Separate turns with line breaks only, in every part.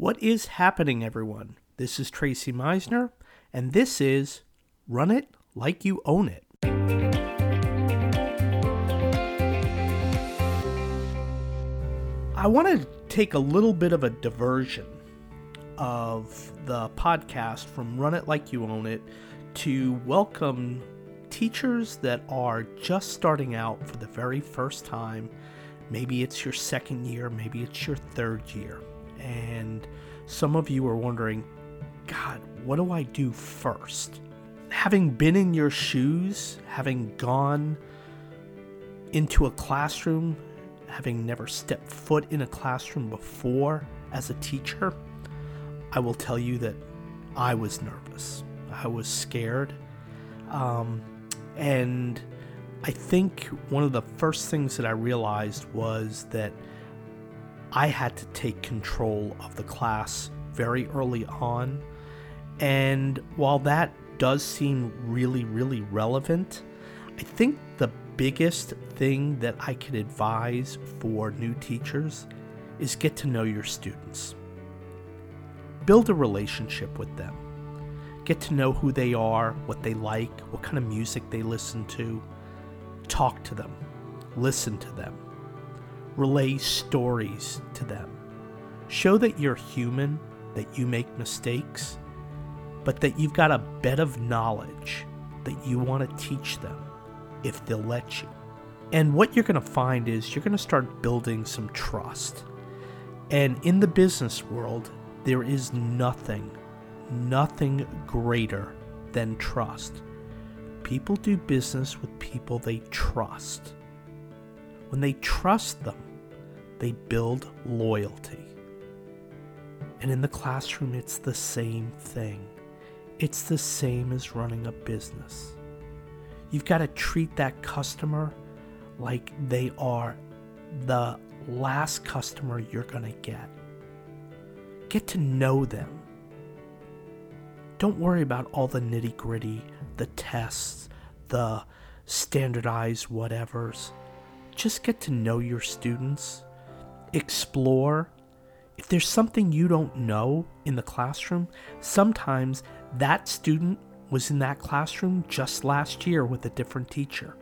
What is happening, everyone? This is Tracy Misner, and this is Run It Like You Own It. I want to take a little bit of a diversion of the podcast from Run It Like You Own It to welcome teachers that are just starting out for the very first time. Maybe it's your second year, maybe it's your third year. And some of you are wondering, God, what do I do first? Having been in your shoes, having gone into a classroom, having never stepped foot in a classroom before as a teacher, I will tell you that I was nervous. I was scared. Um, and I think one of the first things that I realized was that I had to take control of the class very early on. And while that does seem really, really relevant, I think the biggest thing that I could advise for new teachers is get to know your students. Build a relationship with them. Get to know who they are, what they like, what kind of music they listen to. Talk to them. Listen to them. Relay stories to them. Show that you're human, that you make mistakes, but that you've got a bed of knowledge that you want to teach them if they'll let you. And what you're going to find is you're going to start building some trust. And in the business world, there is nothing nothing greater than trust. People do business with people they trust. When they trust them, they build loyalty. And in the classroom, it's the same thing. It's the same as running a business. You've got to treat that customer like they are the last customer you're going to get. Get to know them don't worry about all the nitty gritty, the tests, the standardized whatevers. Just get to know your students, explore. If there's something you don't know in the classroom, sometimes that student was in that classroom just last year with a different teacher.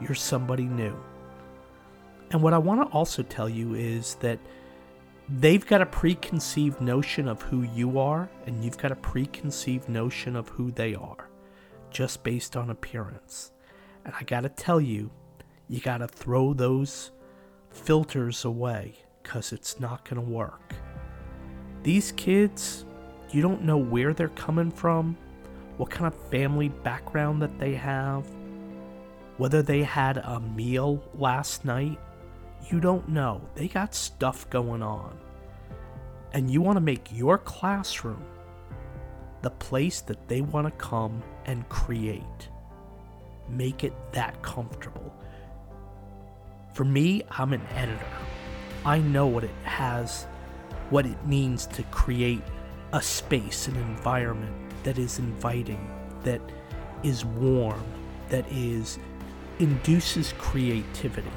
You're somebody new. And what I want to also tell you is that they've got a preconceived notion of who you are, and you've got a preconceived notion of who they are, just based on appearance. And I gotta tell you, you gotta throw those filters away, because it's not gonna work. These kids, you don't know where they're coming from, what kind of family background that they have, whether they had a meal last night you don't know. They got stuff going on. And you want to make your classroom the place that they want to come and create. Make it that comfortable. For me, I'm an editor. I know what it has, what it means to create a space, an environment that is inviting, that is warm, that is induces creativity.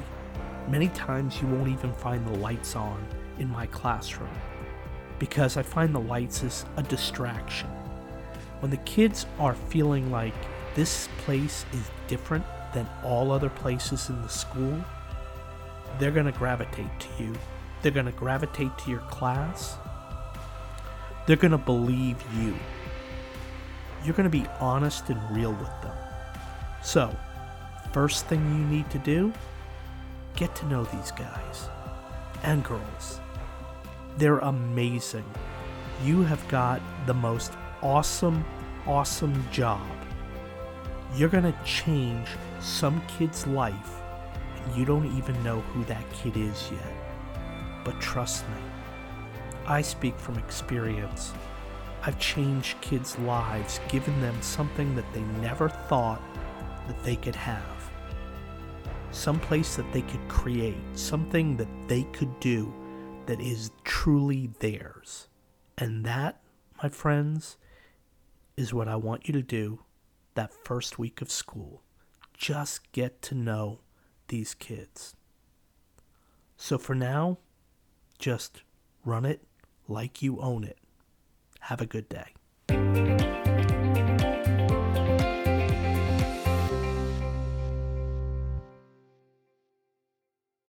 Many times you won't even find the lights on in my classroom because I find the lights is a distraction. When the kids are feeling like this place is different than all other places in the school, they're going to gravitate to you. They're going to gravitate to your class. They're going to believe you. You're going to be honest and real with them. So, first thing you need to do get to know these guys and girls. They're amazing. You have got the most awesome, awesome job. You're going to change some kid's life, you don't even know who that kid is yet. But trust me, I speak from experience. I've changed kids' lives, given them something that they never thought that they could have some place that they could create, something that they could do that is truly theirs. And that, my friends, is what I want you to do that first week of school. Just get to know these kids. So for now, just run it like you own it. Have a good day.